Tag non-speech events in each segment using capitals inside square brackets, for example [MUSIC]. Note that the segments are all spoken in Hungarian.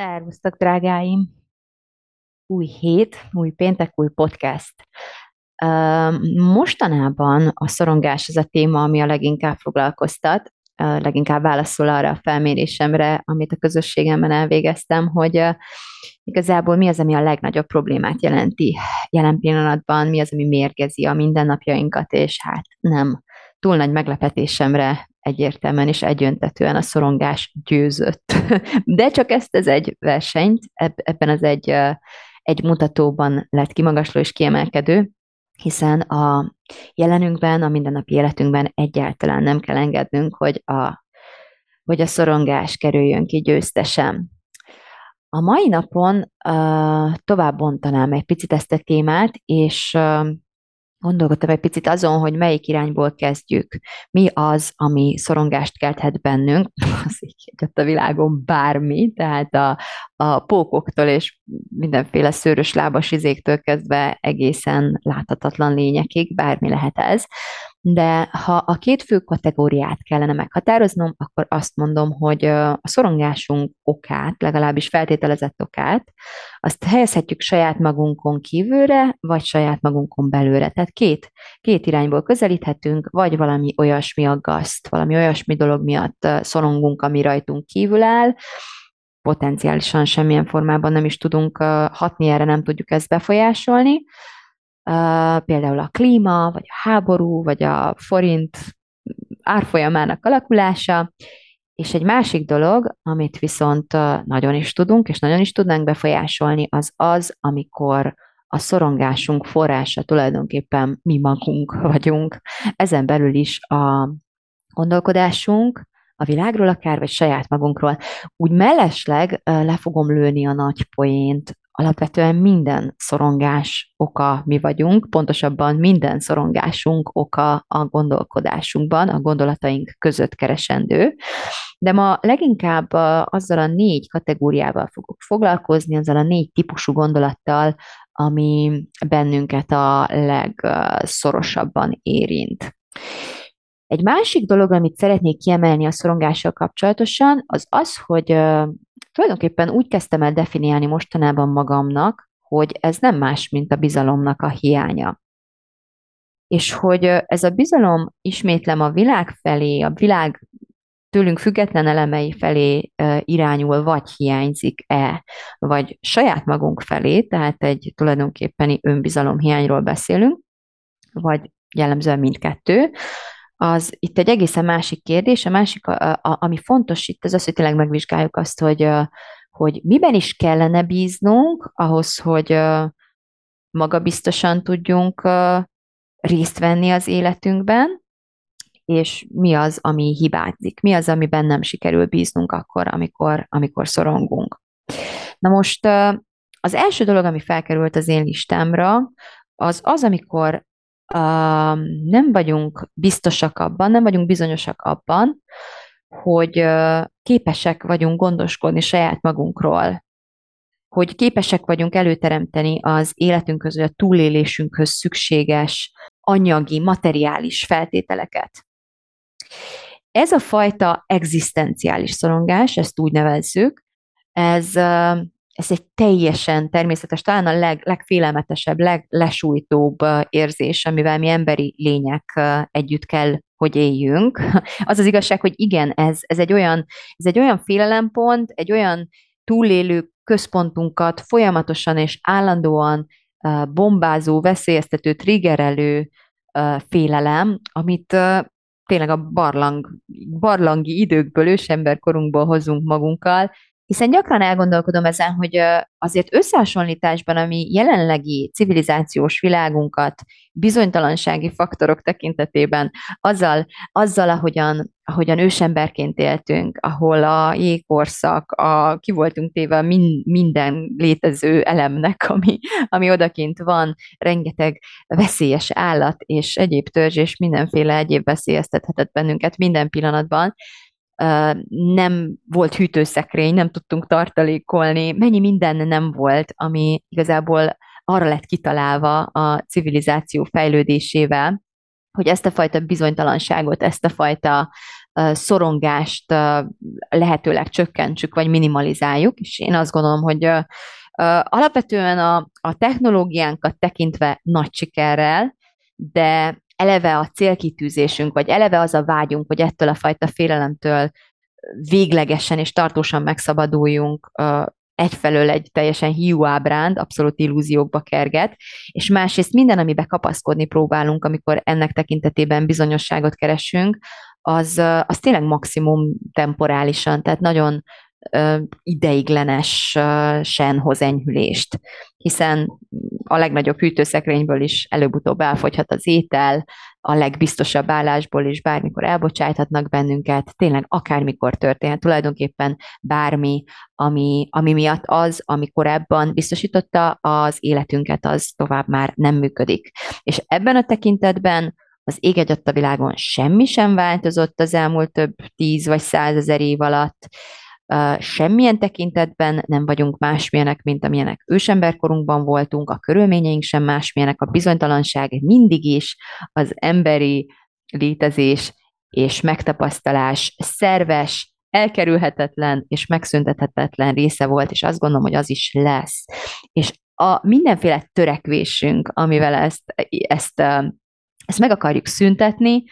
Szervusztok, drágáim! Új hét, új péntek, új podcast. Mostanában a szorongás az a téma, ami a leginkább foglalkoztat, leginkább válaszol arra a felmérésemre, amit a közösségemben elvégeztem, hogy igazából mi az, ami a legnagyobb problémát jelenti jelen pillanatban, mi az, ami mérgezi a mindennapjainkat, és hát nem túl nagy meglepetésemre egyértelműen és egyöntetően a szorongás győzött. [LAUGHS] De csak ezt ez egy versenyt, ebben az egy, egy mutatóban lett kimagasló és kiemelkedő, hiszen a jelenünkben, a mindennapi életünkben egyáltalán nem kell engednünk, hogy a, hogy a szorongás kerüljön ki győztesen. A mai napon uh, tovább bontanám egy picit ezt a témát, és uh, gondolkodtam egy picit azon, hogy melyik irányból kezdjük. Mi az, ami szorongást kelthet bennünk, [LAUGHS] az így a világon bármi, tehát a, a pókoktól és mindenféle szőrös lábas izéktől kezdve egészen láthatatlan lényekig, bármi lehet ez de ha a két fő kategóriát kellene meghatároznom, akkor azt mondom, hogy a szorongásunk okát, legalábbis feltételezett okát, azt helyezhetjük saját magunkon kívülre, vagy saját magunkon belőle. Tehát két, két irányból közelíthetünk, vagy valami olyasmi aggaszt, valami olyasmi dolog miatt szorongunk, ami rajtunk kívül áll, potenciálisan semmilyen formában nem is tudunk hatni erre, nem tudjuk ezt befolyásolni, például a klíma, vagy a háború, vagy a forint árfolyamának alakulása, és egy másik dolog, amit viszont nagyon is tudunk, és nagyon is tudnánk befolyásolni, az az, amikor a szorongásunk forrása tulajdonképpen mi magunk vagyunk. Ezen belül is a gondolkodásunk, a világról akár, vagy saját magunkról. Úgy mellesleg le fogom lőni a nagy poént alapvetően minden szorongás oka mi vagyunk, pontosabban minden szorongásunk oka a gondolkodásunkban, a gondolataink között keresendő. De ma leginkább azzal a négy kategóriával fogok foglalkozni, azzal a négy típusú gondolattal, ami bennünket a legszorosabban érint. Egy másik dolog, amit szeretnék kiemelni a szorongással kapcsolatosan, az az, hogy tulajdonképpen úgy kezdtem el definiálni mostanában magamnak, hogy ez nem más, mint a bizalomnak a hiánya. És hogy ez a bizalom ismétlem a világ felé, a világ tőlünk független elemei felé irányul, vagy hiányzik-e, vagy saját magunk felé, tehát egy tulajdonképpeni önbizalom hiányról beszélünk, vagy jellemzően mindkettő, az itt egy egészen másik kérdés. A másik, a, a, ami fontos itt, az az, hogy tényleg megvizsgáljuk azt, hogy, hogy miben is kellene bíznunk ahhoz, hogy magabiztosan tudjunk részt venni az életünkben, és mi az, ami hibázik, mi az, amiben nem sikerül bíznunk akkor, amikor, amikor szorongunk. Na most az első dolog, ami felkerült az én listámra, az az, amikor uh, nem vagyunk biztosak abban, nem vagyunk bizonyosak abban, hogy uh, képesek vagyunk gondoskodni saját magunkról, hogy képesek vagyunk előteremteni az életünkhöz, vagy a túlélésünkhöz szükséges anyagi, materiális feltételeket. Ez a fajta egzisztenciális szorongás, ezt úgy nevezzük, ez ez egy teljesen természetes, talán a leg, legfélelmetesebb, leglesújtóbb érzés, amivel mi emberi lények együtt kell, hogy éljünk. [LAUGHS] Az az igazság, hogy igen, ez, ez, egy, olyan, ez egy olyan félelempont, egy olyan túlélő központunkat folyamatosan és állandóan bombázó, veszélyeztető, triggerelő félelem, amit tényleg a barlang, barlangi időkből, ősemberkorunkból hozunk magunkkal, Hiszen gyakran elgondolkodom ezen, hogy azért összehasonlításban, ami jelenlegi civilizációs világunkat bizonytalansági faktorok tekintetében azzal, azzal ahogyan, ahogyan ősemberként éltünk, ahol a jégkorszak, a, ki voltunk téve min, minden létező elemnek, ami, ami odakint van, rengeteg veszélyes állat és egyéb törzs és mindenféle egyéb veszélyeztethetett bennünket minden pillanatban, nem volt hűtőszekrény, nem tudtunk tartalékolni, mennyi minden nem volt, ami igazából arra lett kitalálva a civilizáció fejlődésével, hogy ezt a fajta bizonytalanságot, ezt a fajta szorongást lehetőleg csökkentsük, vagy minimalizáljuk, és én azt gondolom, hogy alapvetően a, a technológiánkat tekintve nagy sikerrel, de eleve a célkitűzésünk, vagy eleve az a vágyunk, hogy ettől a fajta félelemtől véglegesen és tartósan megszabaduljunk, egyfelől egy teljesen hiú ábránd, abszolút illúziókba kerget, és másrészt minden, amibe kapaszkodni próbálunk, amikor ennek tekintetében bizonyosságot keresünk, az, az tényleg maximum temporálisan, tehát nagyon ideiglenesen hoz enyhülést, hiszen a legnagyobb hűtőszekrényből is előbb-utóbb elfogyhat az étel, a legbiztosabb állásból is bármikor elbocsájthatnak bennünket, tényleg akármikor történhet, tulajdonképpen bármi, ami, ami miatt az, ami korábban biztosította az életünket, az tovább már nem működik. És ebben a tekintetben az ég a világon semmi sem változott az elmúlt több tíz vagy százezer év alatt, semmilyen tekintetben nem vagyunk másmilyenek, mint amilyenek ősemberkorunkban voltunk, a körülményeink sem másmilyenek, a bizonytalanság mindig is az emberi létezés és megtapasztalás szerves, elkerülhetetlen és megszüntethetetlen része volt, és azt gondolom, hogy az is lesz. És a mindenféle törekvésünk, amivel ezt, ezt, ezt meg akarjuk szüntetni,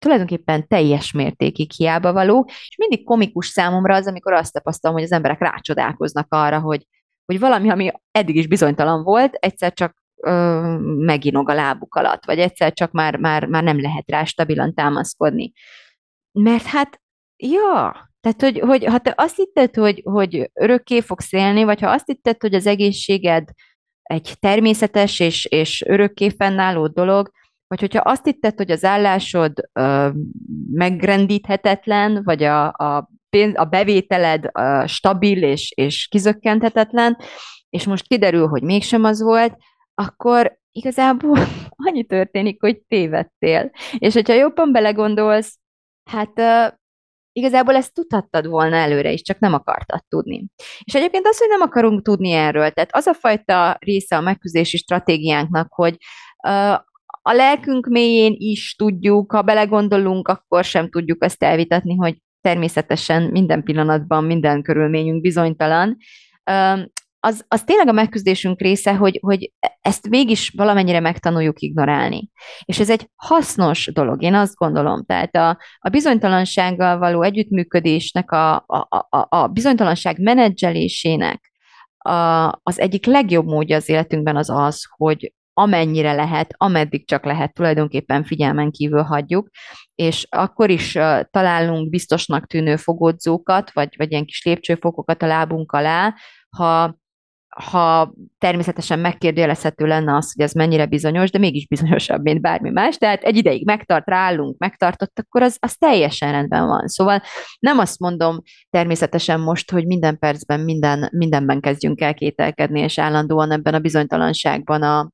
tulajdonképpen teljes mértékig hiába való, és mindig komikus számomra az, amikor azt tapasztalom, hogy az emberek rácsodálkoznak arra, hogy, hogy valami, ami eddig is bizonytalan volt, egyszer csak ö, meginog a lábuk alatt, vagy egyszer csak már, már, már nem lehet rá stabilan támaszkodni. Mert hát, ja, tehát, hogy, hogy ha te azt hitted, hogy, hogy örökké fogsz élni, vagy ha azt hitted, hogy az egészséged egy természetes és, és örökké fennálló dolog, vagy hogyha azt hitted, hogy az állásod ö, megrendíthetetlen, vagy a, a, pénz, a bevételed ö, stabil és, és kizökkenthetetlen, és most kiderül, hogy mégsem az volt, akkor igazából [LAUGHS] annyi történik, hogy tévedtél. És hogyha jobban belegondolsz, hát ö, igazából ezt tudhattad volna előre is, csak nem akartad tudni. És egyébként az, hogy nem akarunk tudni erről, tehát az a fajta része a megküzdési stratégiánknak, hogy a lelkünk mélyén is tudjuk, ha belegondolunk, akkor sem tudjuk azt elvitatni, hogy természetesen minden pillanatban minden körülményünk bizonytalan. Az, az tényleg a megküzdésünk része, hogy, hogy ezt mégis valamennyire megtanuljuk ignorálni. És ez egy hasznos dolog, én azt gondolom. Tehát a, a bizonytalansággal való együttműködésnek, a, a, a, a bizonytalanság menedzselésének a, az egyik legjobb módja az életünkben az az, hogy amennyire lehet, ameddig csak lehet, tulajdonképpen figyelmen kívül hagyjuk, és akkor is uh, találunk biztosnak tűnő fogódzókat, vagy, vagy ilyen kis lépcsőfokokat a lábunk alá, ha ha természetesen megkérdőjelezhető lenne az, hogy ez mennyire bizonyos, de mégis bizonyosabb, mint bármi más, tehát egy ideig megtart, ráállunk, megtartott, akkor az, az teljesen rendben van. Szóval nem azt mondom természetesen most, hogy minden percben minden, mindenben kezdjünk el kételkedni, és állandóan ebben a bizonytalanságban a,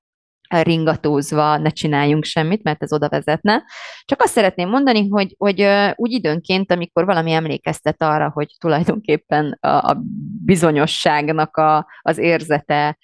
ringatózva ne csináljunk semmit, mert ez oda vezetne. Csak azt szeretném mondani, hogy, hogy úgy időnként, amikor valami emlékeztet arra, hogy tulajdonképpen a, a bizonyosságnak a, az érzete,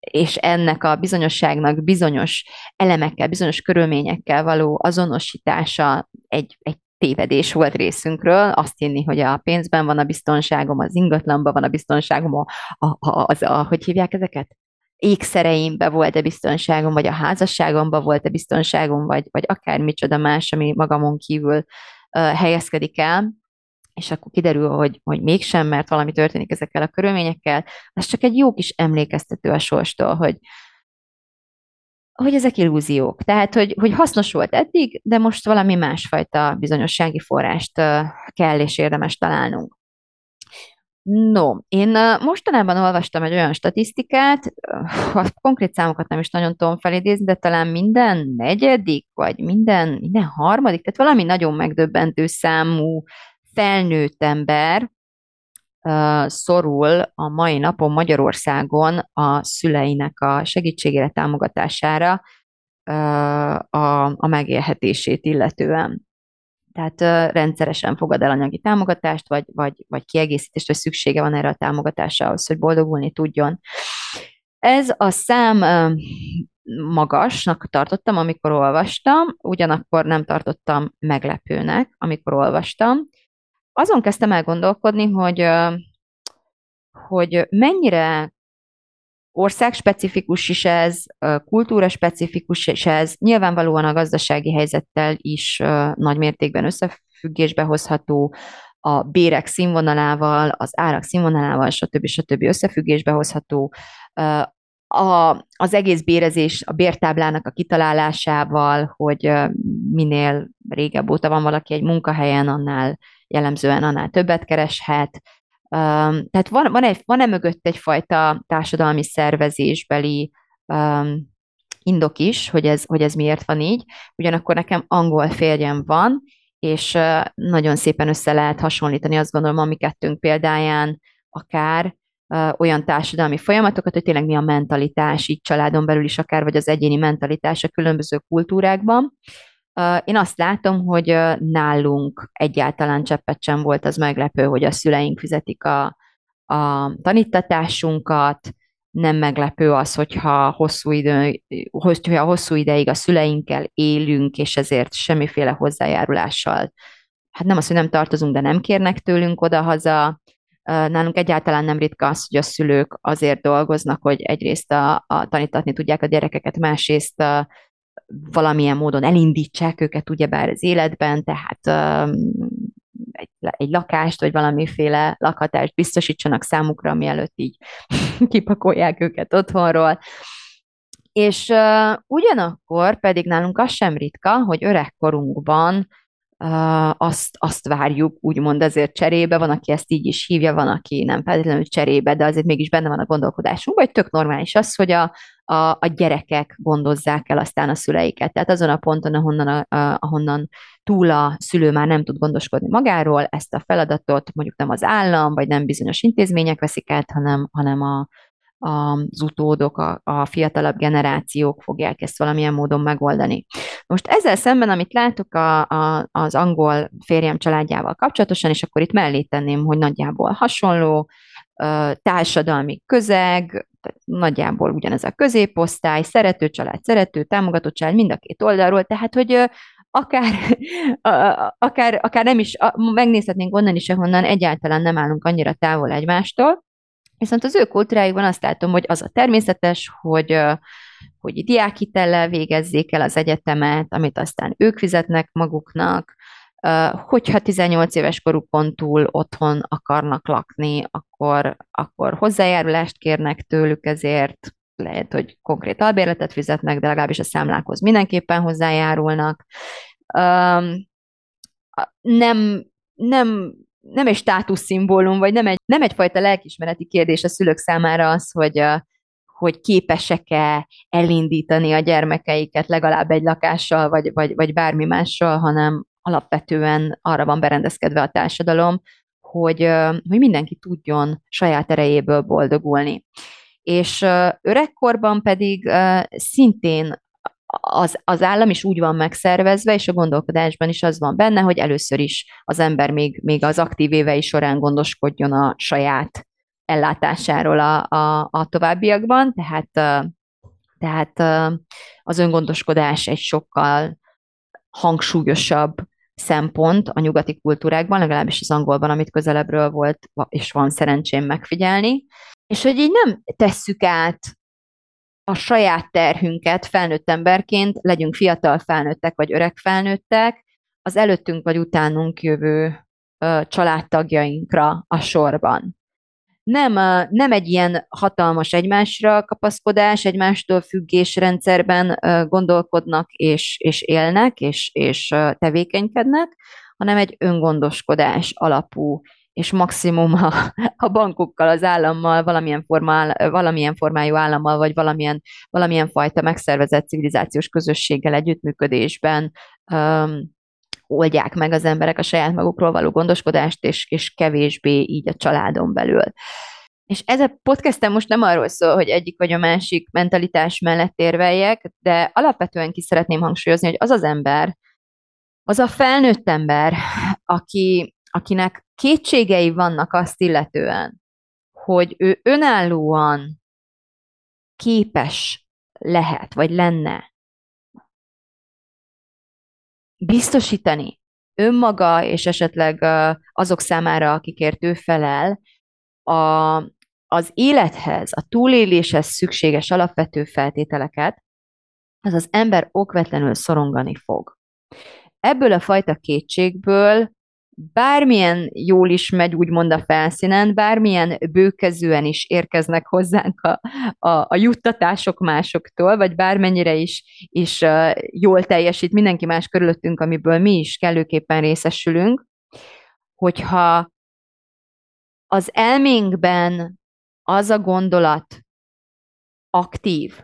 és ennek a bizonyosságnak bizonyos elemekkel, bizonyos körülményekkel való azonosítása egy, egy tévedés volt részünkről, azt hinni, hogy a pénzben van a biztonságom, az ingatlanban van a biztonságom, a, a, az, a, hogy hívják ezeket? Ékszereimbe volt-e biztonságom, vagy a házasságomba volt-e biztonságom, vagy, vagy akár micsoda más, ami magamon kívül uh, helyezkedik el, és akkor kiderül, hogy, hogy mégsem, mert valami történik ezekkel a körülményekkel, az csak egy jó kis emlékeztető a sorstól, hogy, hogy ezek illúziók. Tehát, hogy, hogy hasznos volt eddig, de most valami másfajta bizonyossági forrást kell és érdemes találnunk. No, én mostanában olvastam egy olyan statisztikát, a konkrét számokat nem is nagyon tudom felidézni, de talán minden negyedik, vagy minden, minden harmadik, tehát valami nagyon megdöbbentő számú felnőtt ember szorul a mai napon Magyarországon a szüleinek a segítségére, támogatására a, a megélhetését illetően. Tehát rendszeresen fogad el anyagi támogatást, vagy, vagy, vagy kiegészítést, vagy szüksége van erre a támogatásra ahhoz, hogy boldogulni tudjon. Ez a szám magasnak tartottam, amikor olvastam, ugyanakkor nem tartottam meglepőnek, amikor olvastam. Azon kezdtem el gondolkodni, hogy, hogy mennyire országspecifikus is ez, kultúra specifikus is ez, nyilvánvalóan a gazdasági helyzettel is nagy mértékben összefüggésbe hozható, a bérek színvonalával, az árak színvonalával, stb. stb. összefüggésbe hozható, a, az egész bérezés, a bértáblának a kitalálásával, hogy minél régebb óta van valaki egy munkahelyen, annál jellemzően annál többet kereshet, Um, tehát van, van, egy, van-e mögött egyfajta társadalmi szervezésbeli um, indok is, hogy ez, hogy ez miért van így. Ugyanakkor nekem angol férjem van, és uh, nagyon szépen össze lehet hasonlítani, azt gondolom, a mi kettőnk példáján akár uh, olyan társadalmi folyamatokat, hogy tényleg mi a mentalitás, így családon belül is akár, vagy az egyéni mentalitás a különböző kultúrákban. Én azt látom, hogy nálunk egyáltalán cseppet sem volt az meglepő, hogy a szüleink fizetik a, a tanítatásunkat, nem meglepő az, hogyha hosszú, idő, hogyha hosszú ideig a szüleinkkel élünk, és ezért semmiféle hozzájárulással, hát nem az, hogy nem tartozunk, de nem kérnek tőlünk oda-haza. Nálunk egyáltalán nem ritka az, hogy a szülők azért dolgoznak, hogy egyrészt a, a tanítatni tudják a gyerekeket, másrészt a, valamilyen módon elindítsák őket ugyebár az életben, tehát egy, egy lakást, vagy valamiféle lakhatást biztosítsanak számukra, mielőtt így [LAUGHS] kipakolják őket otthonról. És uh, ugyanakkor pedig nálunk az sem ritka, hogy öregkorunkban uh, azt, azt várjuk, úgymond azért cserébe, van, aki ezt így is hívja, van, aki nem feltétlenül cserébe, de azért mégis benne van a gondolkodásunk, vagy tök normális az, hogy a, a, a gyerekek gondozzák el aztán a szüleiket. Tehát azon a ponton, ahonnan, a, ahonnan túl a szülő már nem tud gondoskodni magáról, ezt a feladatot mondjuk nem az állam, vagy nem bizonyos intézmények veszik át, hanem, hanem a, az utódok, a, a fiatalabb generációk fogják ezt valamilyen módon megoldani. Most ezzel szemben, amit látok a, a, az angol férjem családjával kapcsolatosan, és akkor itt mellé tenném, hogy nagyjából hasonló, társadalmi közeg, nagyjából ugyanez a középosztály, szerető család, szerető, támogató család, mind a két oldalról, tehát, hogy akár, [LAUGHS] akár, akár nem is, megnézhetnénk onnan is, ahonnan egyáltalán nem állunk annyira távol egymástól, Viszont az ő kultúrájukban azt látom, hogy az a természetes, hogy, hogy diákitellel végezzék el az egyetemet, amit aztán ők fizetnek maguknak, hogyha 18 éves korukon túl otthon akarnak lakni, akkor, akkor hozzájárulást kérnek tőlük ezért, lehet, hogy konkrét albérletet fizetnek, de legalábbis a számlákhoz mindenképpen hozzájárulnak. Nem, nem nem egy státuszszimbólum, vagy nem, egy, nem egyfajta lelkismereti kérdés a szülők számára az, hogy, hogy képesek-e elindítani a gyermekeiket legalább egy lakással, vagy, vagy, vagy bármi mással, hanem alapvetően arra van berendezkedve a társadalom, hogy, hogy mindenki tudjon saját erejéből boldogulni. És öregkorban pedig szintén az, az állam is úgy van megszervezve, és a gondolkodásban is az van benne, hogy először is az ember még, még az aktív évei során gondoskodjon a saját ellátásáról a, a, a továbbiakban, tehát, tehát az öngondoskodás egy sokkal hangsúlyosabb szempont a nyugati kultúrákban, legalábbis az angolban, amit közelebbről volt, és van szerencsém megfigyelni, és hogy így nem tesszük át a saját terhünket felnőtt emberként, legyünk fiatal felnőttek vagy öreg felnőttek, az előttünk vagy utánunk jövő családtagjainkra a sorban. Nem, nem egy ilyen hatalmas egymásra kapaszkodás, egymástól függés rendszerben gondolkodnak és, és élnek és, és tevékenykednek, hanem egy öngondoskodás alapú és maximum a, a bankokkal, az állammal, valamilyen, formál, valamilyen formájú állammal, vagy valamilyen, valamilyen fajta megszervezett civilizációs közösséggel együttműködésben um, oldják meg az emberek a saját magukról való gondoskodást, és, és kevésbé így a családon belül. És ez a podcastem most nem arról szól, hogy egyik vagy a másik mentalitás mellett érveljek, de alapvetően ki szeretném hangsúlyozni, hogy az az ember, az a felnőtt ember, aki, akinek kétségei vannak azt illetően, hogy ő önállóan képes lehet, vagy lenne biztosítani önmaga, és esetleg azok számára, akikért ő felel, a, az élethez, a túléléshez szükséges alapvető feltételeket, az az ember okvetlenül szorongani fog. Ebből a fajta kétségből bármilyen jól is megy úgymond a felszínen, bármilyen bőkezően is érkeznek hozzánk a, a, a juttatások másoktól, vagy bármennyire is, is uh, jól teljesít mindenki más körülöttünk, amiből mi is kellőképpen részesülünk, hogyha az elménkben az a gondolat aktív,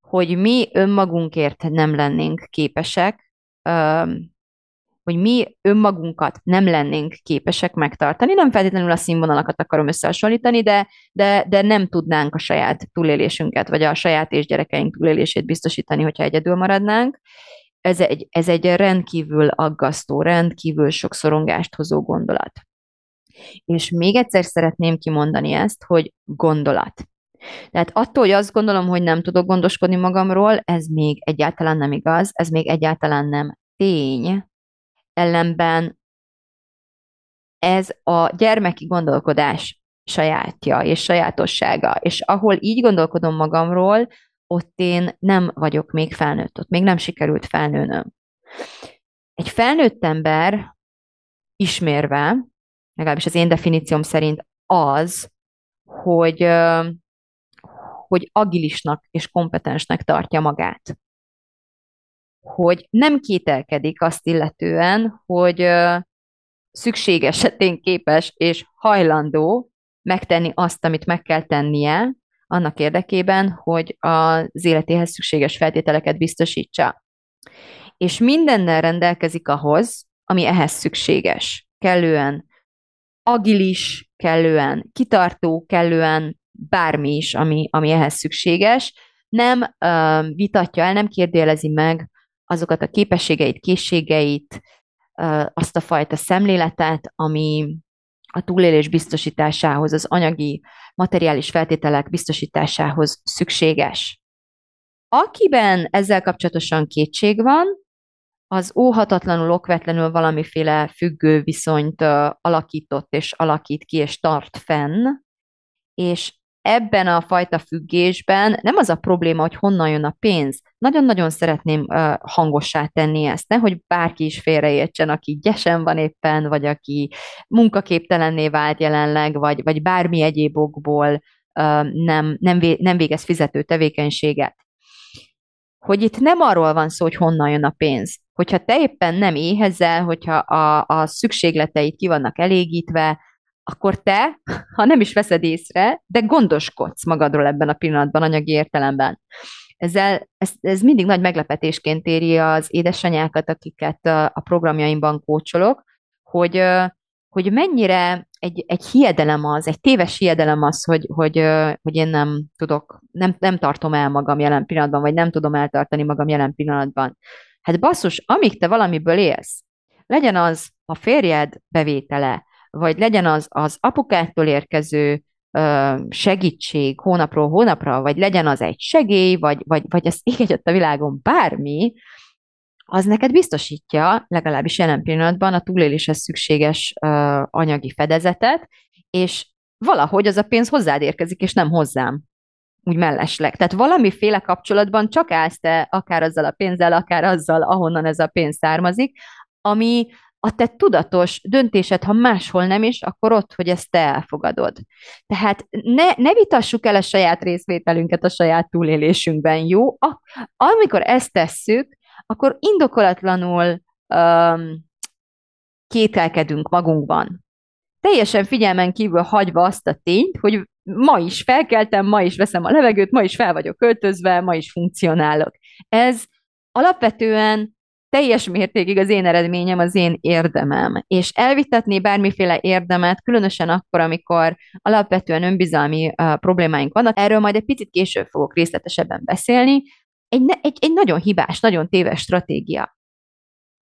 hogy mi önmagunkért nem lennénk képesek, hogy mi önmagunkat nem lennénk képesek megtartani. Nem feltétlenül a színvonalakat akarom összehasonlítani, de, de, de nem tudnánk a saját túlélésünket, vagy a saját és gyerekeink túlélését biztosítani, hogyha egyedül maradnánk. Ez egy, ez egy rendkívül aggasztó, rendkívül sok szorongást hozó gondolat. És még egyszer szeretném kimondani ezt, hogy gondolat. Tehát attól, hogy azt gondolom, hogy nem tudok gondoskodni magamról, ez még egyáltalán nem igaz, ez még egyáltalán nem tény, ellenben ez a gyermeki gondolkodás sajátja és sajátossága, és ahol így gondolkodom magamról, ott én nem vagyok még felnőtt, ott még nem sikerült felnőnöm. Egy felnőtt ember ismérve, legalábbis az én definícióm szerint az, hogy, hogy agilisnak és kompetensnek tartja magát hogy nem kételkedik azt illetően, hogy szükség esetén képes és hajlandó megtenni azt, amit meg kell tennie, annak érdekében, hogy az életéhez szükséges feltételeket biztosítsa. És mindennel rendelkezik ahhoz, ami ehhez szükséges. Kellően agilis, kellően kitartó, kellően bármi is, ami, ami ehhez szükséges, nem uh, vitatja el, nem kérdélezi meg azokat a képességeit, készségeit, azt a fajta szemléletet, ami a túlélés biztosításához, az anyagi, materiális feltételek biztosításához szükséges. Akiben ezzel kapcsolatosan kétség van, az óhatatlanul, okvetlenül valamiféle függő viszonyt alakított és alakít ki és tart fenn, és ebben a fajta függésben nem az a probléma, hogy honnan jön a pénz. Nagyon-nagyon szeretném uh, hangossá tenni ezt, nehogy bárki is félreértsen, aki gyesen van éppen, vagy aki munkaképtelenné vált jelenleg, vagy, vagy bármi egyéb okból uh, nem, nem, vé, nem végez fizető tevékenységet. Hogy itt nem arról van szó, hogy honnan jön a pénz. Hogyha te éppen nem éhezel, hogyha a, a szükségleteid ki vannak elégítve, akkor te, ha nem is veszed észre, de gondoskodsz magadról ebben a pillanatban anyagi értelemben. Ezzel, ez, ez mindig nagy meglepetésként éri az édesanyákat, akiket a programjaimban kócsolok, hogy, hogy mennyire egy, egy hiedelem az, egy téves hiedelem az, hogy, hogy, hogy én nem tudok, nem, nem tartom el magam jelen pillanatban, vagy nem tudom eltartani magam jelen pillanatban. Hát basszus, amíg te valamiből élsz, legyen az a férjed bevétele, vagy legyen az az apukától érkező segítség hónapról hónapra, vagy legyen az egy segély, vagy, vagy, vagy ez ég a világon bármi, az neked biztosítja, legalábbis jelen pillanatban a túléléshez szükséges anyagi fedezetet, és valahogy az a pénz hozzád érkezik, és nem hozzám úgy mellesleg. Tehát valamiféle kapcsolatban csak állsz te akár azzal a pénzzel, akár azzal, ahonnan ez a pénz származik, ami, a te tudatos döntésed, ha máshol nem is, akkor ott, hogy ezt te elfogadod. Tehát ne, ne vitassuk el a saját részvételünket a saját túlélésünkben, jó? A, amikor ezt tesszük, akkor indokolatlanul um, kételkedünk magunkban. teljesen figyelmen kívül hagyva azt a tényt, hogy ma is felkeltem, ma is veszem a levegőt, ma is fel vagyok költözve, ma is funkcionálok. Ez alapvetően teljes mértékig az én eredményem, az én érdemem. És elvitatni bármiféle érdemet, különösen akkor, amikor alapvetően önbizalmi uh, problémáink vannak, erről majd egy picit később fogok részletesebben beszélni, egy, egy, egy nagyon hibás, nagyon téves stratégia.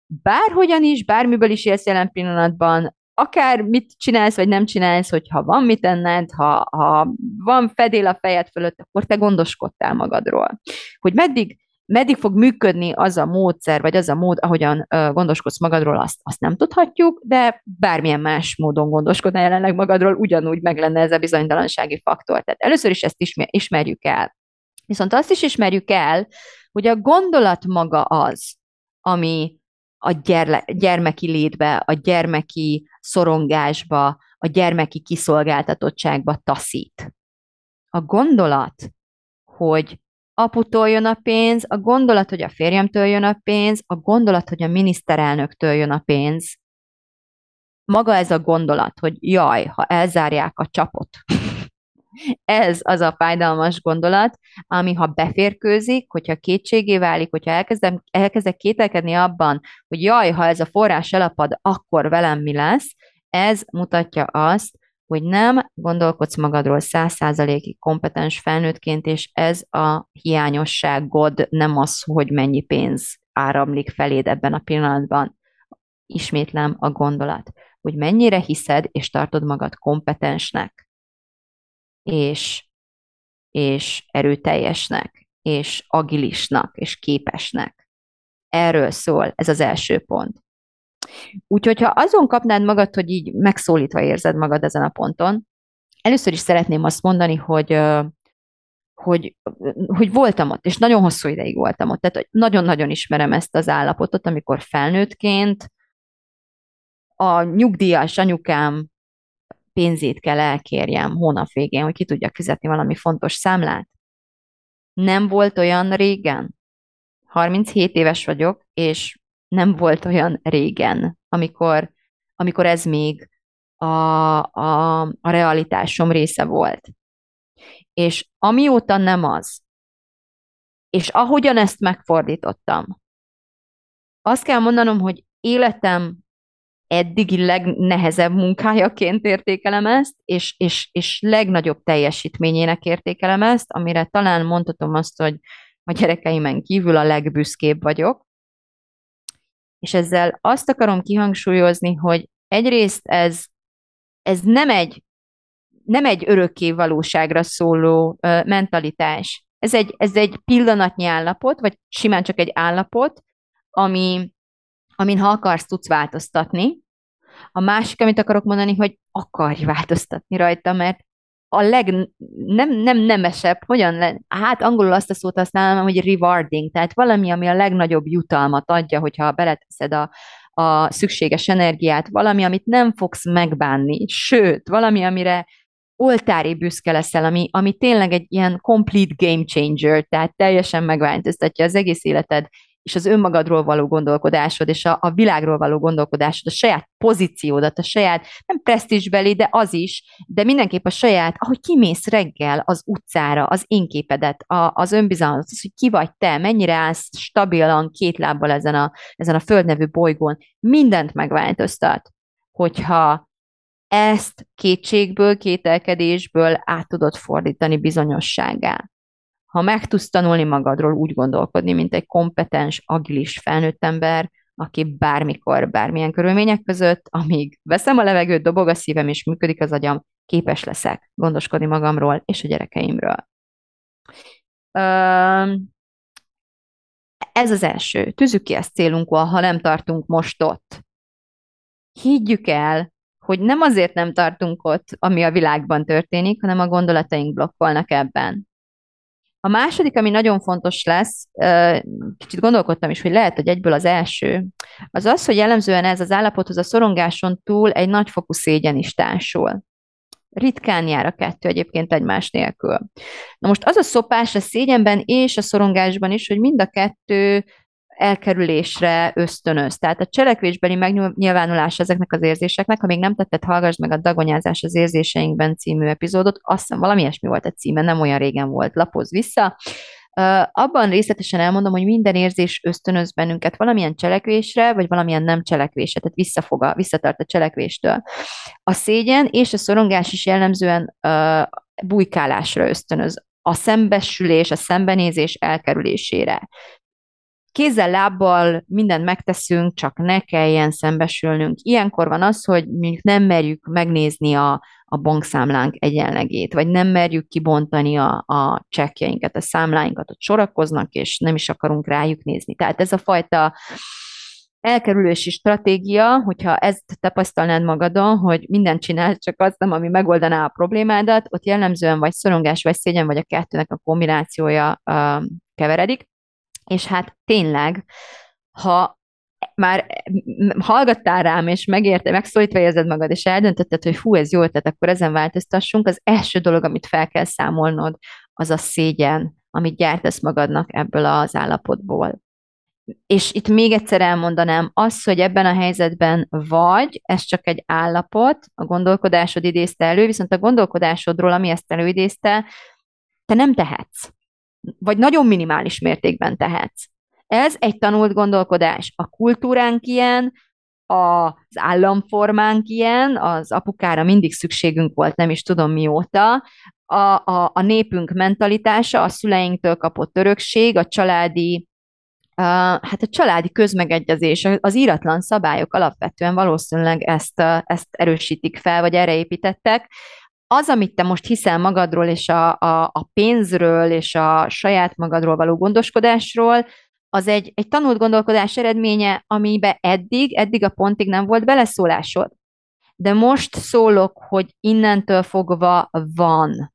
Bárhogyan is, bármiből is élsz jelen pillanatban, akár mit csinálsz, vagy nem csinálsz, hogyha van mit enned, ha, ha van fedél a fejed fölött, akkor te gondoskodtál magadról. Hogy meddig, meddig fog működni az a módszer, vagy az a mód, ahogyan gondoskodsz magadról, azt, azt nem tudhatjuk, de bármilyen más módon gondoskodnál jelenleg magadról, ugyanúgy meg lenne ez a bizonytalansági faktor. Tehát először is ezt ismerjük el. Viszont azt is ismerjük el, hogy a gondolat maga az, ami a gyerle, gyermeki létbe, a gyermeki szorongásba, a gyermeki kiszolgáltatottságba taszít. A gondolat, hogy aputól jön a pénz, a gondolat, hogy a férjemtől jön a pénz, a gondolat, hogy a miniszterelnöktől jön a pénz, maga ez a gondolat, hogy jaj, ha elzárják a csapot, [LAUGHS] ez az a fájdalmas gondolat, ami ha beférkőzik, hogyha kétségé válik, hogyha elkezdem, elkezdek kételkedni abban, hogy jaj, ha ez a forrás elapad, akkor velem mi lesz, ez mutatja azt, hogy nem gondolkodsz magadról száz százalékig kompetens felnőttként, és ez a hiányosságod nem az, hogy mennyi pénz áramlik feléd ebben a pillanatban. Ismétlem a gondolat, hogy mennyire hiszed és tartod magad kompetensnek és, és erőteljesnek, és agilisnak, és képesnek. Erről szól, ez az első pont. Úgyhogy, ha azon kapnád magad, hogy így megszólítva érzed magad ezen a ponton, először is szeretném azt mondani, hogy, hogy, hogy voltam ott, és nagyon hosszú ideig voltam ott. Tehát nagyon-nagyon ismerem ezt az állapotot, amikor felnőttként a nyugdíjas anyukám pénzét kell elkérjem hónap végén, hogy ki tudja fizetni valami fontos számlát. Nem volt olyan régen. 37 éves vagyok, és nem volt olyan régen, amikor, amikor ez még a, a, a realitásom része volt. És amióta nem az, és ahogyan ezt megfordítottam, azt kell mondanom, hogy életem eddigi legnehezebb munkájaként értékelem ezt, és, és, és legnagyobb teljesítményének értékelem ezt, amire talán mondhatom azt, hogy a gyerekeimen kívül a legbüszkébb vagyok. És ezzel azt akarom kihangsúlyozni, hogy egyrészt ez, ez nem egy nem egy örökké valóságra szóló ö, mentalitás. Ez egy, ez egy pillanatnyi állapot, vagy simán csak egy állapot, ami, amin ha akarsz, tudsz változtatni, a másik, amit akarok mondani, hogy akarj változtatni rajta, mert a leg nem, nem nemesebb, hogyan le, hát angolul azt a szót használom, hogy rewarding, tehát valami, ami a legnagyobb jutalmat adja, hogyha beleteszed a, a szükséges energiát, valami, amit nem fogsz megbánni, sőt, valami, amire oltári büszke leszel, ami, ami tényleg egy ilyen complete game changer, tehát teljesen megváltoztatja az egész életed és az önmagadról való gondolkodásod, és a, a világról való gondolkodásod, a saját pozíciódat, a saját, nem presztízsbeli, de az is, de mindenképp a saját, ahogy kimész reggel az utcára, az énképedet, a, az önbizalmat, az, hogy ki vagy te, mennyire állsz stabilan két lábbal ezen a, ezen a földnevű bolygón, mindent megváltoztat, hogyha ezt kétségből, kételkedésből át tudod fordítani bizonyosságá ha meg tudsz tanulni magadról úgy gondolkodni, mint egy kompetens, agilis felnőtt ember, aki bármikor, bármilyen körülmények között, amíg veszem a levegőt, dobog a szívem és működik az agyam, képes leszek gondoskodni magamról és a gyerekeimről. Ez az első. Tűzzük ki ezt célunkból, ha nem tartunk most ott. Higgyük el, hogy nem azért nem tartunk ott, ami a világban történik, hanem a gondolataink blokkolnak ebben. A második, ami nagyon fontos lesz, kicsit gondolkodtam is, hogy lehet, hogy egyből az első, az az, hogy jellemzően ez az állapothoz a szorongáson túl egy nagyfokú szégyen is társul. Ritkán jár a kettő egyébként egymás nélkül. Na most az a szopás a szégyenben és a szorongásban is, hogy mind a kettő elkerülésre ösztönöz. Tehát a cselekvésbeli megnyilvánulás ezeknek az érzéseknek, ha még nem tetted, hallgass meg a Dagonyázás az érzéseinkben című epizódot, azt hiszem valami ilyesmi volt a címe, nem olyan régen volt, lapoz vissza. Abban részletesen elmondom, hogy minden érzés ösztönöz bennünket valamilyen cselekvésre, vagy valamilyen nem cselekvésre, tehát visszafog a, visszatart a cselekvéstől. A szégyen és a szorongás is jellemzően bujkálásra ösztönöz a szembesülés, a szembenézés elkerülésére kézzel, lábbal mindent megteszünk, csak ne kelljen szembesülnünk. Ilyenkor van az, hogy mondjuk nem merjük megnézni a, a bankszámlánk egyenlegét, vagy nem merjük kibontani a, a csekkjeinket, a számláinkat, ott sorakoznak, és nem is akarunk rájuk nézni. Tehát ez a fajta elkerülési stratégia, hogyha ezt tapasztalnád magadon, hogy mindent csinálsz, csak azt nem, ami megoldaná a problémádat, ott jellemzően vagy szorongás, vagy szégyen, vagy a kettőnek a kombinációja keveredik, és hát tényleg, ha már hallgattál rám, és megérte, megszólítva érzed magad, és eldöntötted, hogy hú, ez jó ötlet, akkor ezen változtassunk, az első dolog, amit fel kell számolnod, az a szégyen, amit gyártasz magadnak ebből az állapotból. És itt még egyszer elmondanám, az, hogy ebben a helyzetben vagy, ez csak egy állapot, a gondolkodásod idézte elő, viszont a gondolkodásodról, ami ezt előidézte, te nem tehetsz vagy nagyon minimális mértékben tehetsz. Ez egy tanult gondolkodás. A kultúránk ilyen, az államformánk ilyen, az apukára mindig szükségünk volt, nem is tudom mióta, a, a, a népünk mentalitása, a szüleinktől kapott örökség, a családi Uh, hát a családi közmegegyezés, az íratlan szabályok alapvetően valószínűleg ezt, ezt erősítik fel, vagy erre építettek az, amit te most hiszel magadról, és a, a, a pénzről, és a saját magadról való gondoskodásról, az egy, egy tanult gondolkodás eredménye, amibe eddig, eddig a pontig nem volt beleszólásod. De most szólok, hogy innentől fogva van.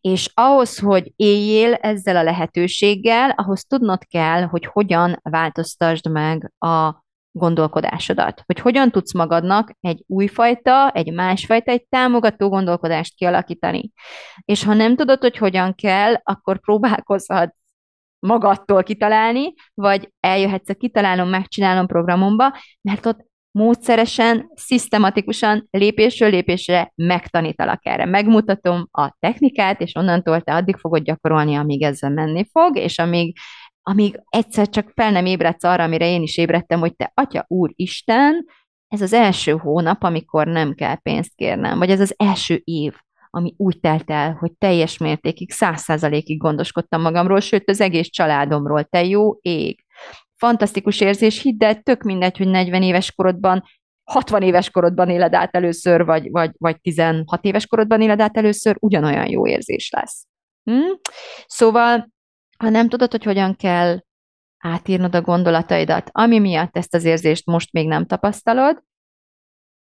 És ahhoz, hogy éljél ezzel a lehetőséggel, ahhoz tudnod kell, hogy hogyan változtasd meg a gondolkodásodat, hogy hogyan tudsz magadnak egy újfajta, egy másfajta, egy támogató gondolkodást kialakítani. És ha nem tudod, hogy hogyan kell, akkor próbálkozhatsz magadtól kitalálni, vagy eljöhetsz a kitalálom, megcsinálom programomba, mert ott módszeresen, szisztematikusan, lépésről lépésre megtanítalak erre. Megmutatom a technikát, és onnantól te addig fogod gyakorolni, amíg ezzel menni fog, és amíg amíg egyszer csak fel nem ébredsz arra, amire én is ébredtem, hogy te, Atya Úr Isten, ez az első hónap, amikor nem kell pénzt kérnem, vagy ez az első év, ami úgy telt el, hogy teljes mértékig, száz százalékig gondoskodtam magamról, sőt az egész családomról, te jó ég. Fantasztikus érzés, hidd el, tök mindegy, hogy 40 éves korodban 60 éves korodban éled át először, vagy, vagy, vagy 16 éves korodban éled át először, ugyanolyan jó érzés lesz. Hm? Szóval ha nem tudod, hogy hogyan kell átírnod a gondolataidat, ami miatt ezt az érzést most még nem tapasztalod,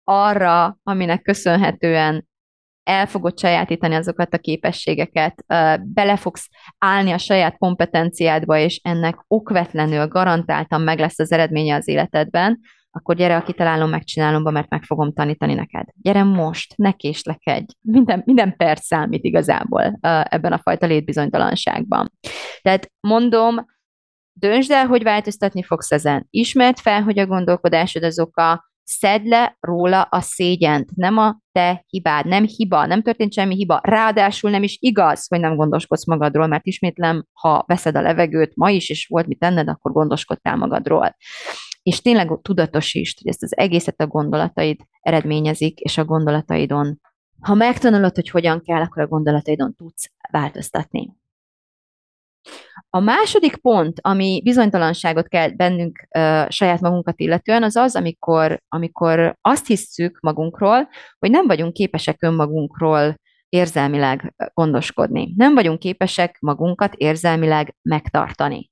arra, aminek köszönhetően el fogod sajátítani azokat a képességeket, bele fogsz állni a saját kompetenciádba, és ennek okvetlenül garantáltan meg lesz az eredménye az életedben, akkor gyere a kitalálom, megcsinálom, mert meg fogom tanítani neked. Gyere most, ne késlekedj. Minden, minden perc számít igazából ebben a fajta létbizonytalanságban. Tehát mondom, döntsd el, hogy változtatni fogsz ezen. Ismert fel, hogy a gondolkodásod az oka, szedd le róla a szégyent, nem a te hibád, nem hiba, nem történt semmi hiba, ráadásul nem is igaz, hogy nem gondoskodsz magadról, mert ismétlem, ha veszed a levegőt ma is, és volt mit tenned, akkor gondoskodtál magadról és tényleg tudatosítsd, hogy ezt az egészet a gondolataid eredményezik, és a gondolataidon, ha megtanulod, hogy hogyan kell, akkor a gondolataidon tudsz változtatni. A második pont, ami bizonytalanságot kell bennünk uh, saját magunkat illetően, az az, amikor, amikor azt hisszük magunkról, hogy nem vagyunk képesek önmagunkról érzelmileg gondoskodni. Nem vagyunk képesek magunkat érzelmileg megtartani.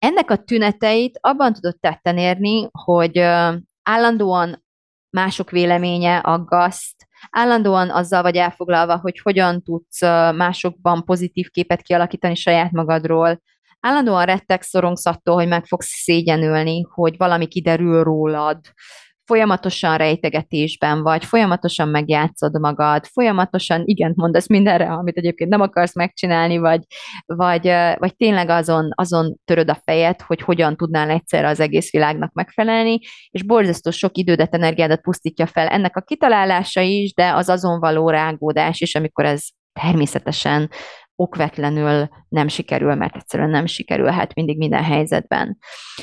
Ennek a tüneteit abban tudod tetten érni, hogy állandóan mások véleménye aggaszt, állandóan azzal vagy elfoglalva, hogy hogyan tudsz másokban pozitív képet kialakítani saját magadról, állandóan rettek szorongsz attól, hogy meg fogsz szégyenülni, hogy valami kiderül rólad, folyamatosan rejtegetésben vagy, folyamatosan megjátszod magad, folyamatosan igent mondasz mindenre, amit egyébként nem akarsz megcsinálni, vagy, vagy, vagy tényleg azon, azon töröd a fejed, hogy hogyan tudnál egyszerre az egész világnak megfelelni, és borzasztó sok idődet, energiádat pusztítja fel. Ennek a kitalálása is, de az azon való rágódás is, amikor ez természetesen okvetlenül nem sikerül, mert egyszerűen nem sikerülhet mindig minden helyzetben.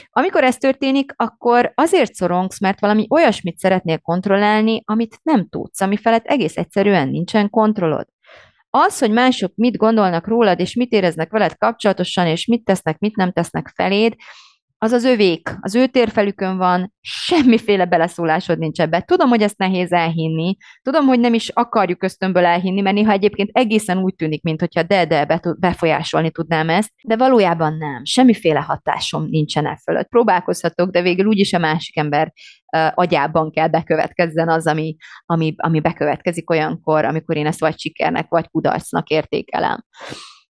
Amikor ez történik, akkor azért szorongsz, mert valami olyasmit szeretnél kontrollálni, amit nem tudsz, ami felett egész egyszerűen nincsen kontrollod. Az, hogy mások mit gondolnak rólad, és mit éreznek veled kapcsolatosan, és mit tesznek, mit nem tesznek feléd, az az övék, az ő térfelükön van, semmiféle beleszólásod nincs ebbe. Tudom, hogy ezt nehéz elhinni, tudom, hogy nem is akarjuk ösztönből elhinni, mert néha egyébként egészen úgy tűnik, mintha de-de befolyásolni tudnám ezt, de valójában nem. Semmiféle hatásom nincsen e fölött. Próbálkozhatok, de végül úgyis a másik ember agyában kell bekövetkezzen az, ami, ami, ami bekövetkezik olyankor, amikor én ezt vagy sikernek, vagy kudarcnak értékelem.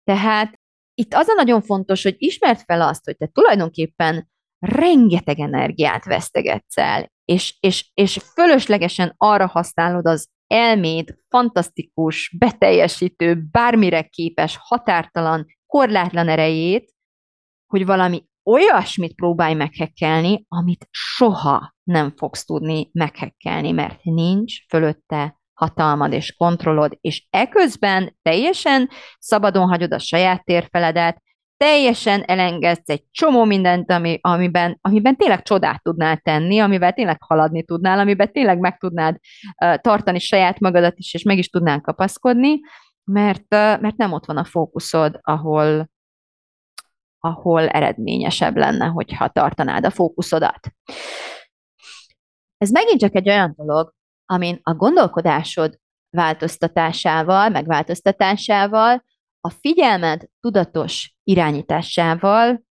Tehát itt az a nagyon fontos, hogy ismert fel azt, hogy te tulajdonképpen rengeteg energiát vesztegetsz el, és, és, és fölöslegesen arra használod az elméd, fantasztikus, beteljesítő, bármire képes, határtalan, korlátlan erejét, hogy valami olyasmit próbálj meghekkelni, amit soha nem fogsz tudni meghekkelni, mert nincs fölötte hatalmad és kontrollod, és eközben teljesen szabadon hagyod a saját térfeledet, teljesen elengedsz egy csomó mindent, ami, amiben, amiben tényleg csodát tudnál tenni, amivel tényleg haladni tudnál, amiben tényleg meg tudnád uh, tartani saját magadat is, és meg is tudnál kapaszkodni, mert, uh, mert nem ott van a fókuszod, ahol, ahol eredményesebb lenne, hogyha tartanád a fókuszodat. Ez megint csak egy olyan dolog, amin a gondolkodásod változtatásával, megváltoztatásával, a figyelmed tudatos irányításával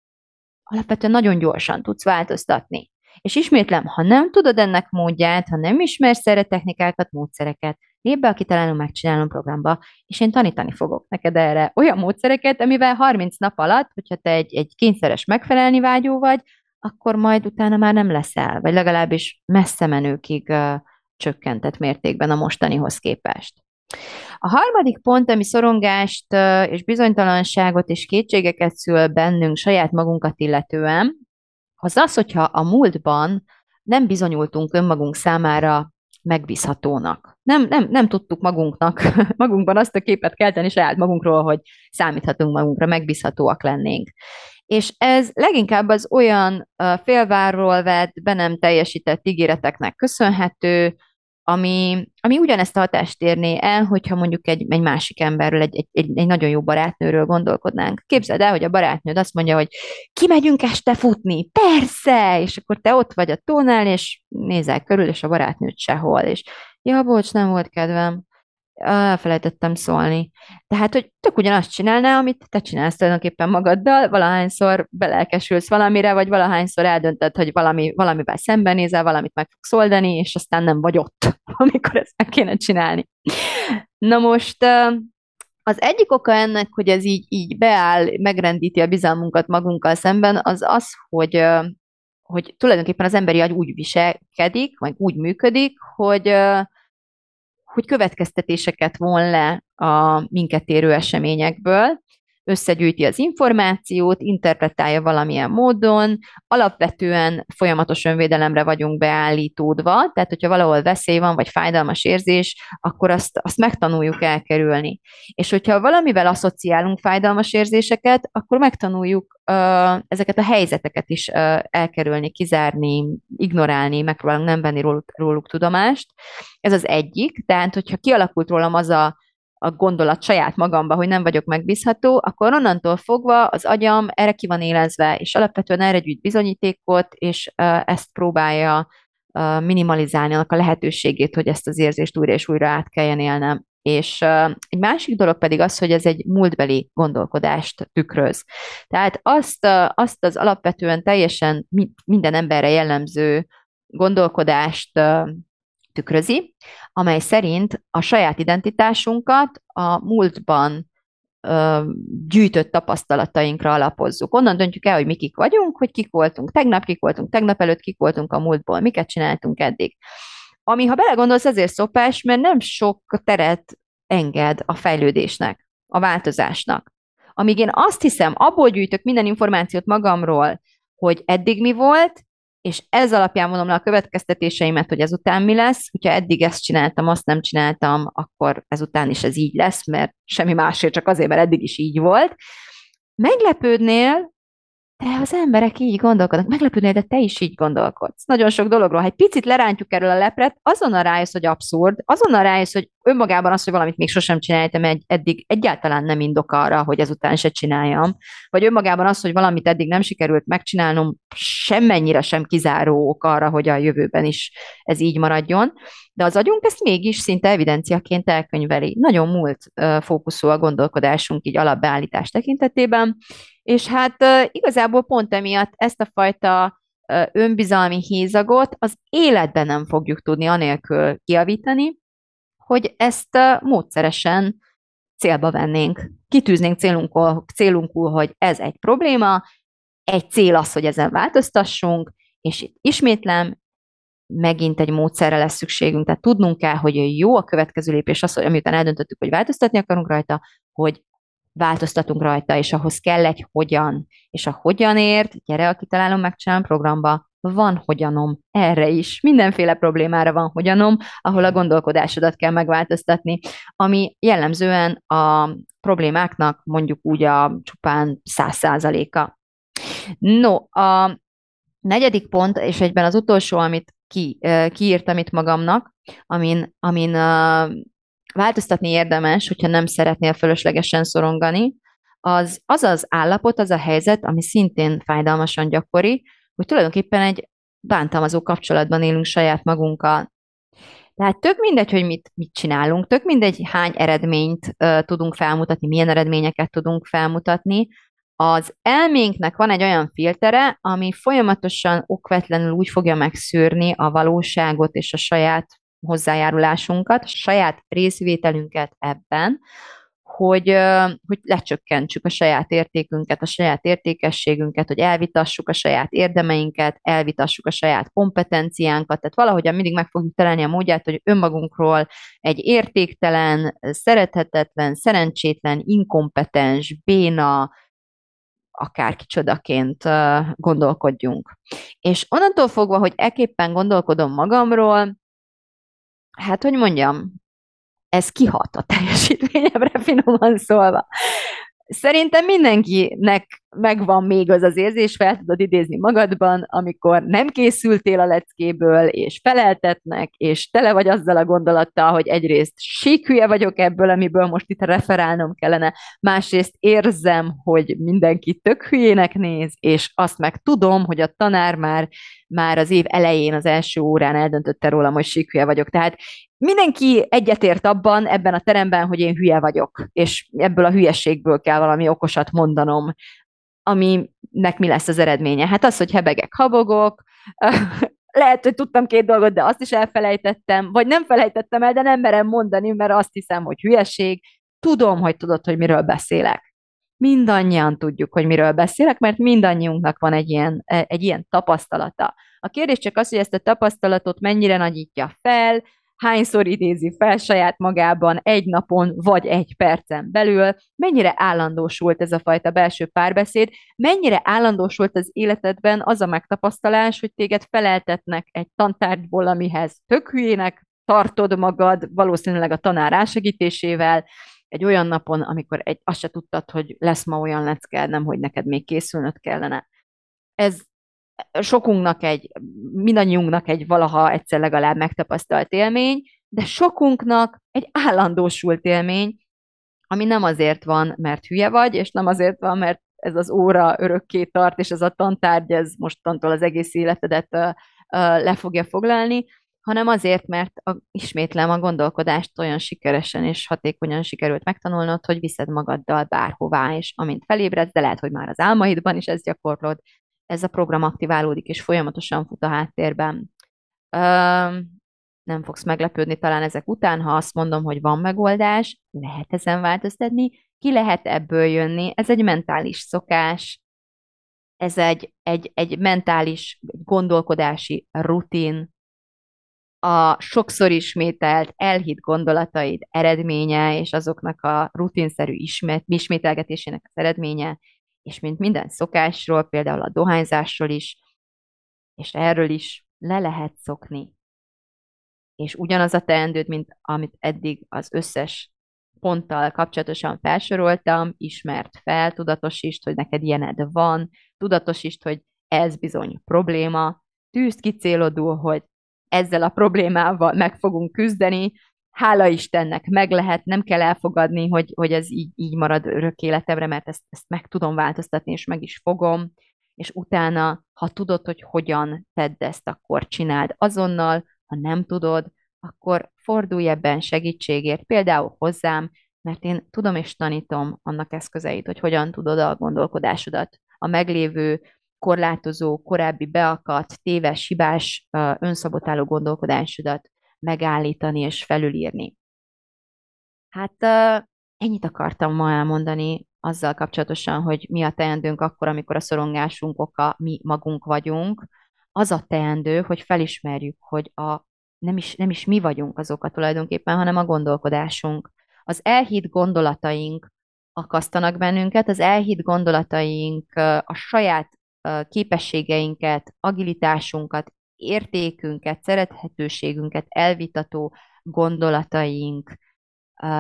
alapvetően nagyon gyorsan tudsz változtatni. És ismétlem, ha nem tudod ennek módját, ha nem ismersz erre technikákat, módszereket, lép be a kitalálom, megcsinálom programba, és én tanítani fogok neked erre olyan módszereket, amivel 30 nap alatt, hogyha te egy, egy kényszeres megfelelni vágyó vagy, akkor majd utána már nem leszel, vagy legalábbis messze menőkig uh, csökkentett mértékben a mostanihoz képest. A harmadik pont, ami szorongást és bizonytalanságot és kétségeket szül bennünk saját magunkat illetően, az az, hogyha a múltban nem bizonyultunk önmagunk számára megbízhatónak. Nem, nem, nem tudtuk magunknak, [LAUGHS] magunkban azt a képet kelteni saját magunkról, hogy számíthatunk magunkra, megbízhatóak lennénk. És ez leginkább az olyan félvárról vett, be nem teljesített ígéreteknek köszönhető, ami, ami ugyanezt a hatást érné el, hogyha mondjuk egy, egy másik emberről, egy, egy, egy, nagyon jó barátnőről gondolkodnánk. Képzeld el, hogy a barátnőd azt mondja, hogy kimegyünk este futni, persze, és akkor te ott vagy a tónál, és nézel körül, és a barátnőd sehol, és ja, bocs, nem volt kedvem elfelejtettem szólni. Tehát, hogy tök ugyanazt csinálná, amit te csinálsz tulajdonképpen magaddal, valahányszor belelkesülsz valamire, vagy valahányszor eldöntöd, hogy valami, valamivel szembenézel, valamit meg fogsz oldani, és aztán nem vagy ott, [LAUGHS] amikor ezt meg kéne csinálni. Na most az egyik oka ennek, hogy ez így, így beáll, megrendíti a bizalmunkat magunkkal szemben, az az, hogy, hogy tulajdonképpen az emberi agy úgy viselkedik, vagy úgy működik, hogy hogy következtetéseket von le a minket érő eseményekből, összegyűjti az információt, interpretálja valamilyen módon, alapvetően folyamatos önvédelemre vagyunk beállítódva, tehát hogyha valahol veszély van, vagy fájdalmas érzés, akkor azt, azt megtanuljuk elkerülni. És hogyha valamivel asszociálunk fájdalmas érzéseket, akkor megtanuljuk uh, ezeket a helyzeteket is uh, elkerülni, kizárni, ignorálni, megpróbálunk nem venni róluk, róluk tudomást. Ez az egyik, tehát hogyha kialakult rólam az a a gondolat saját magamba, hogy nem vagyok megbízható, akkor onnantól fogva az agyam erre ki van élezve, és alapvetően erre gyűjt bizonyítékot, és ezt próbálja minimalizálni annak a lehetőségét, hogy ezt az érzést újra és újra át kelljen élnem. És egy másik dolog pedig az, hogy ez egy múltbeli gondolkodást tükröz. Tehát azt, azt az alapvetően teljesen minden emberre jellemző gondolkodást tükrözi, amely szerint a saját identitásunkat a múltban gyűjtött tapasztalatainkra alapozzuk. Onnan döntjük el, hogy mi kik vagyunk, hogy kik voltunk tegnap, kik voltunk tegnap előtt, kik voltunk a múltból, miket csináltunk eddig. Ami, ha belegondolsz, azért szopás, mert nem sok teret enged a fejlődésnek, a változásnak. Amíg én azt hiszem, abból gyűjtök minden információt magamról, hogy eddig mi volt, és ez alapján vonom le a következtetéseimet, hogy ezután mi lesz. Hogyha eddig ezt csináltam, azt nem csináltam, akkor ezután is ez így lesz, mert semmi másért, csak azért, mert eddig is így volt. Meglepődnél, de az emberek így gondolkodnak. Meglepődnél, de te is így gondolkodsz. Nagyon sok dologról. Ha egy picit lerántjuk erről a lepret, azonnal rájössz, hogy abszurd, azonnal rájössz, hogy önmagában az, hogy valamit még sosem csináltam, egy, eddig egyáltalán nem indok arra, hogy ezután se csináljam. Vagy önmagában az, hogy valamit eddig nem sikerült megcsinálnom, semmennyire sem kizáró ok arra, hogy a jövőben is ez így maradjon. De az agyunk ezt mégis szinte evidenciaként elkönyveli. Nagyon múlt fókuszú a gondolkodásunk így alapbeállítás tekintetében, és hát igazából pont emiatt ezt a fajta önbizalmi hézagot az életben nem fogjuk tudni anélkül kiavítani, hogy ezt módszeresen célba vennénk. Kitűznénk célunkul, célunkul, hogy ez egy probléma, egy cél az, hogy ezen változtassunk, és itt ismétlem, megint egy módszerre lesz szükségünk, tehát tudnunk kell, hogy jó a következő lépés az, hogy amiután eldöntöttük, hogy változtatni akarunk rajta, hogy változtatunk rajta, és ahhoz kell egy hogyan. És a hogyanért, gyere, a kitalálom, megcsinálom programba, van hogyanom erre is. Mindenféle problémára van hogyanom, ahol a gondolkodásodat kell megváltoztatni, ami jellemzően a problémáknak mondjuk úgy a csupán száz százaléka. No, a negyedik pont, és egyben az utolsó, amit ki, kiírtam itt magamnak, amin, amin változtatni érdemes, hogyha nem szeretnél fölöslegesen szorongani, az az az állapot, az a helyzet, ami szintén fájdalmasan gyakori, hogy tulajdonképpen egy bántalmazó kapcsolatban élünk saját magunkkal. Tehát tök mindegy, hogy mit, mit csinálunk, tök mindegy, hány eredményt uh, tudunk felmutatni, milyen eredményeket tudunk felmutatni. Az elménknek van egy olyan filtere, ami folyamatosan okvetlenül úgy fogja megszűrni a valóságot és a saját hozzájárulásunkat, saját részvételünket ebben, hogy, hogy lecsökkentsük a saját értékünket, a saját értékességünket, hogy elvitassuk a saját érdemeinket, elvitassuk a saját kompetenciánkat, tehát valahogyan mindig meg fogjuk találni a módját, hogy önmagunkról egy értéktelen, szerethetetlen, szerencsétlen, inkompetens, béna, akár kicsodaként gondolkodjunk. És onnantól fogva, hogy eképpen gondolkodom magamról, hát hogy mondjam, ez kihat a teljesítményemre, finoman szólva. Szerintem mindenkinek megvan még az az érzés, fel tudod idézni magadban, amikor nem készültél a leckéből, és feleltetnek, és tele vagy azzal a gondolattal, hogy egyrészt síkhülye vagyok ebből, amiből most itt referálnom kellene, másrészt érzem, hogy mindenki tök hülyének néz, és azt meg tudom, hogy a tanár már, már az év elején, az első órán eldöntötte rólam, hogy síkhülye vagyok. Tehát mindenki egyetért abban, ebben a teremben, hogy én hülye vagyok, és ebből a hülyességből kell valami okosat mondanom, aminek mi lesz az eredménye? Hát az, hogy hebegek, habogok, [LAUGHS] lehet, hogy tudtam két dolgot, de azt is elfelejtettem, vagy nem felejtettem el, de nem merem mondani, mert azt hiszem, hogy hülyeség. Tudom, hogy tudod, hogy miről beszélek. Mindannyian tudjuk, hogy miről beszélek, mert mindannyiunknak van egy ilyen, egy ilyen tapasztalata. A kérdés csak az, hogy ezt a tapasztalatot mennyire nagyítja fel, hányszor idézi fel saját magában egy napon vagy egy percen belül, mennyire állandósult ez a fajta belső párbeszéd, mennyire állandósult az életedben az a megtapasztalás, hogy téged feleltetnek egy tantárgyból, amihez tök hülyének tartod magad, valószínűleg a tanár rásegítésével, egy olyan napon, amikor egy, azt se tudtad, hogy lesz ma olyan lecke, nem, hogy neked még készülnöd kellene. Ez sokunknak egy, mindannyiunknak egy valaha egyszer legalább megtapasztalt élmény, de sokunknak egy állandósult élmény, ami nem azért van, mert hülye vagy, és nem azért van, mert ez az óra örökké tart, és ez a tantárgy, ez mostantól az egész életedet le fogja foglalni, hanem azért, mert a, ismétlem a gondolkodást olyan sikeresen és hatékonyan sikerült megtanulnod, hogy viszed magaddal bárhová, és amint felébredsz, de lehet, hogy már az álmaidban is ezt gyakorlod, ez a program aktiválódik, és folyamatosan fut a háttérben. nem fogsz meglepődni talán ezek után, ha azt mondom, hogy van megoldás, lehet ezen változtatni, ki lehet ebből jönni, ez egy mentális szokás, ez egy, egy, egy mentális gondolkodási rutin, a sokszor ismételt, elhitt gondolataid eredménye, és azoknak a rutinszerű ismét, ismételgetésének az eredménye, és mint minden szokásról, például a dohányzásról is, és erről is le lehet szokni. És ugyanaz a teendőd, mint amit eddig az összes ponttal kapcsolatosan felsoroltam, ismert fel, tudatosítsd, hogy neked ilyened van, tudatosítsd, hogy ez bizony probléma, tűzd ki célodul, hogy ezzel a problémával meg fogunk küzdeni, hála Istennek meg lehet, nem kell elfogadni, hogy, hogy ez így, így marad örök életemre, mert ezt, ezt meg tudom változtatni, és meg is fogom, és utána, ha tudod, hogy hogyan tedd ezt, akkor csináld azonnal, ha nem tudod, akkor fordulj ebben segítségért, például hozzám, mert én tudom és tanítom annak eszközeit, hogy hogyan tudod a gondolkodásodat, a meglévő korlátozó, korábbi beakadt, téves, hibás, önszabotáló gondolkodásodat megállítani és felülírni. Hát ennyit akartam ma elmondani azzal kapcsolatosan, hogy mi a teendőnk akkor, amikor a szorongásunk oka mi magunk vagyunk. Az a teendő, hogy felismerjük, hogy a, nem, is, nem is mi vagyunk azok a tulajdonképpen, hanem a gondolkodásunk. Az elhitt gondolataink akasztanak bennünket, az elhitt gondolataink a saját képességeinket, agilitásunkat, értékünket, szerethetőségünket elvitató gondolataink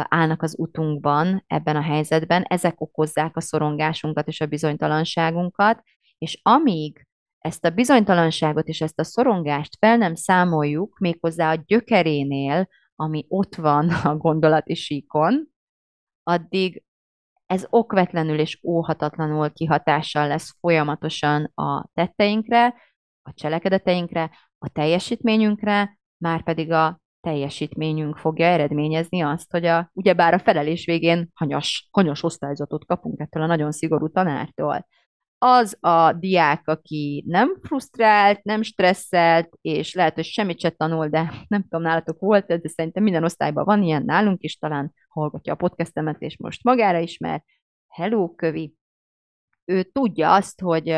állnak az utunkban ebben a helyzetben, ezek okozzák a szorongásunkat és a bizonytalanságunkat, és amíg ezt a bizonytalanságot és ezt a szorongást fel nem számoljuk, méghozzá a gyökerénél, ami ott van [LAUGHS] a gondolati síkon, addig ez okvetlenül és óhatatlanul kihatással lesz folyamatosan a tetteinkre, a cselekedeteinkre, a teljesítményünkre, már pedig a teljesítményünk fogja eredményezni azt, hogy a, ugyebár a felelés végén hanyas, hanyas osztályzatot kapunk ettől a nagyon szigorú tanártól. Az a diák, aki nem frusztrált, nem stresszelt, és lehet, hogy semmit se tanul, de nem tudom, nálatok volt ez, de szerintem minden osztályban van ilyen nálunk is, talán hallgatja a podcastemet, és most magára ismer. Hello, kövi! Ő tudja azt, hogy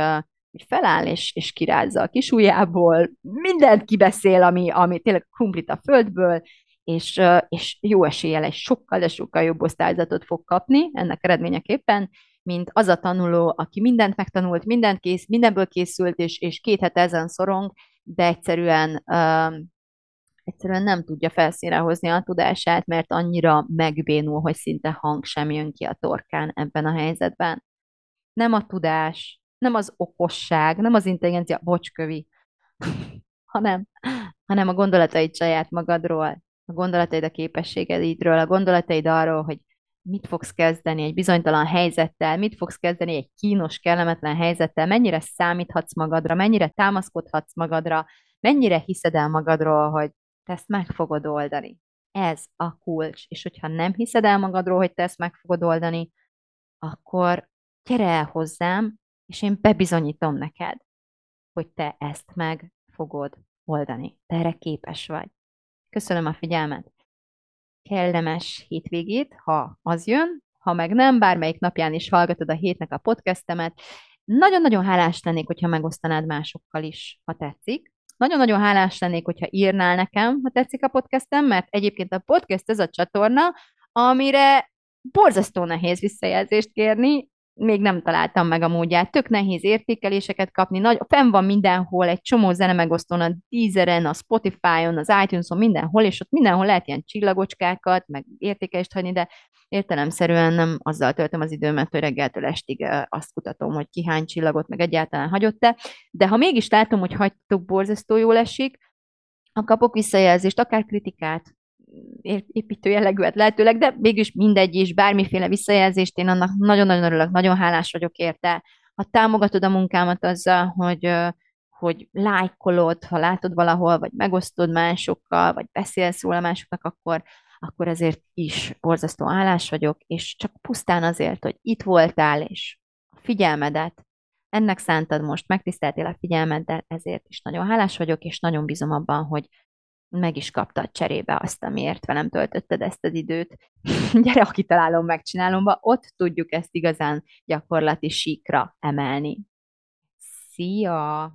hogy feláll és, és kirázza a kis ujjából, mindent kibeszél, ami, ami tényleg krumplit a földből, és, és jó eséllyel egy sokkal, de sokkal jobb osztályzatot fog kapni ennek eredményeképpen, mint az a tanuló, aki mindent megtanult, mindent kész, mindenből készült, és, és két hete ezen szorong, de egyszerűen, uh, egyszerűen nem tudja felszínre hozni a tudását, mert annyira megbénul, hogy szinte hang sem jön ki a torkán ebben a helyzetben. Nem a tudás, nem az okosság, nem az intelligencia, bocskövi, [LAUGHS] hanem, hanem a gondolataid saját magadról, a gondolataid a képességeidről, a gondolataid arról, hogy mit fogsz kezdeni egy bizonytalan helyzettel, mit fogsz kezdeni egy kínos, kellemetlen helyzettel, mennyire számíthatsz magadra, mennyire támaszkodhatsz magadra, mennyire hiszed el magadról, hogy te ezt meg fogod oldani. Ez a kulcs. És hogyha nem hiszed el magadról, hogy te ezt meg fogod oldani, akkor gyere el hozzám, és én bebizonyítom neked, hogy te ezt meg fogod oldani. Te erre képes vagy. Köszönöm a figyelmet. Kellemes hétvégét, ha az jön, ha meg nem, bármelyik napján is hallgatod a hétnek a podcastemet. Nagyon-nagyon hálás lennék, hogyha megosztanád másokkal is, ha tetszik. Nagyon-nagyon hálás lennék, hogyha írnál nekem, ha tetszik a podcastem, mert egyébként a podcast ez a csatorna, amire borzasztó nehéz visszajelzést kérni, még nem találtam meg a módját. Tök nehéz értékeléseket kapni. Nagy, fenn van mindenhol, egy csomó zene megosztón, a Deezeren, a Spotify-on, az iTunes-on, mindenhol, és ott mindenhol lehet ilyen csillagocskákat, meg értékelést hagyni, de értelemszerűen nem azzal töltöm az időmet, hogy reggeltől estig azt kutatom, hogy ki hány csillagot, meg egyáltalán hagyott-e. De ha mégis látom, hogy hagytok borzasztó jól esik, ha kapok visszajelzést, akár kritikát, építő jellegűet lehetőleg, de mégis mindegy is, bármiféle visszajelzést, én annak nagyon-nagyon örülök, nagyon hálás vagyok érte. Ha támogatod a munkámat azzal, hogy, hogy lájkolod, ha látod valahol, vagy megosztod másokkal, vagy beszélsz róla másoknak, akkor, akkor ezért is borzasztó állás vagyok, és csak pusztán azért, hogy itt voltál, és a figyelmedet ennek szántad most, megtiszteltél a figyelmeddel, ezért is nagyon hálás vagyok, és nagyon bízom abban, hogy meg is kaptad cserébe azt, amiért velem töltötted ezt az időt. [LAUGHS] Gyere a kitalálom, megcsinálom, ott tudjuk ezt igazán gyakorlati síkra emelni. Szia!